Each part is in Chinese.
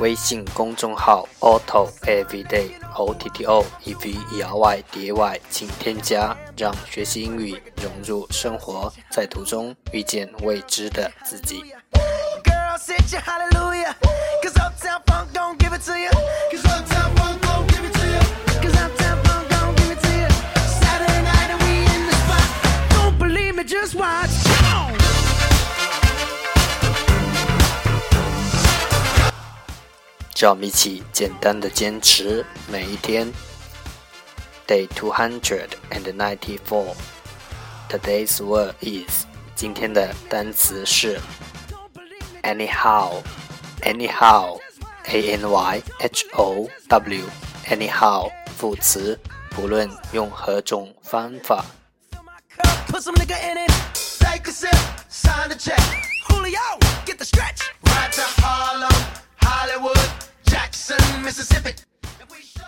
微信公众号 Otto Everyday O T T O E V E R Y D A Y，请添加，让学习英语融入生活，在途中遇见未知的自己。让我们一起简单的坚持每一天。Day two hundred and ninety four. Today's word is 今天的单词是 anyhow, anyhow, a n y h o w, anyhow 副词，不论用何种方法。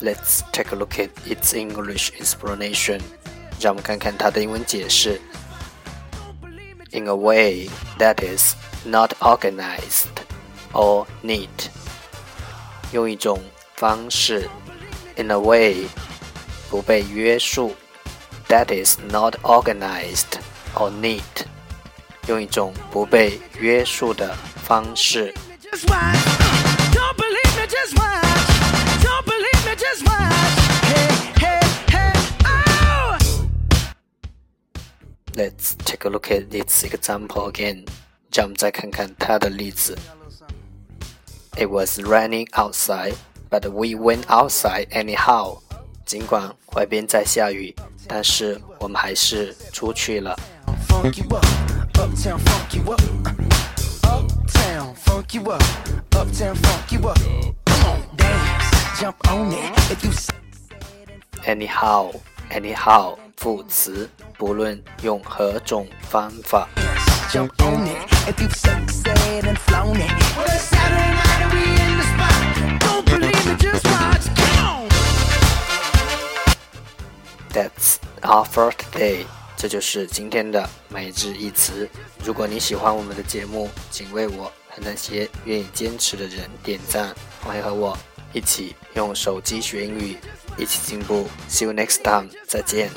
Let's take a look at its English explanation. 让我们看看它的英文解释。In a way that is not organized or neat，用一种方式，in a way 不被约束，that is not organized or neat，用一种不被约束的方式。 Let's take a look at its example again. 让我们再看看它的例子。It was raining outside, but we went outside anyhow. 尽管外边在下雨，但是我们还是出去了。 Anyhow, anyhow. 副词，不论用何种方法。That's our first day。这就是今天的每日一词。如果你喜欢我们的节目，请为我和那些愿意坚持的人点赞。欢迎和我一起用手机学英语，一起进步。See you next time，再见。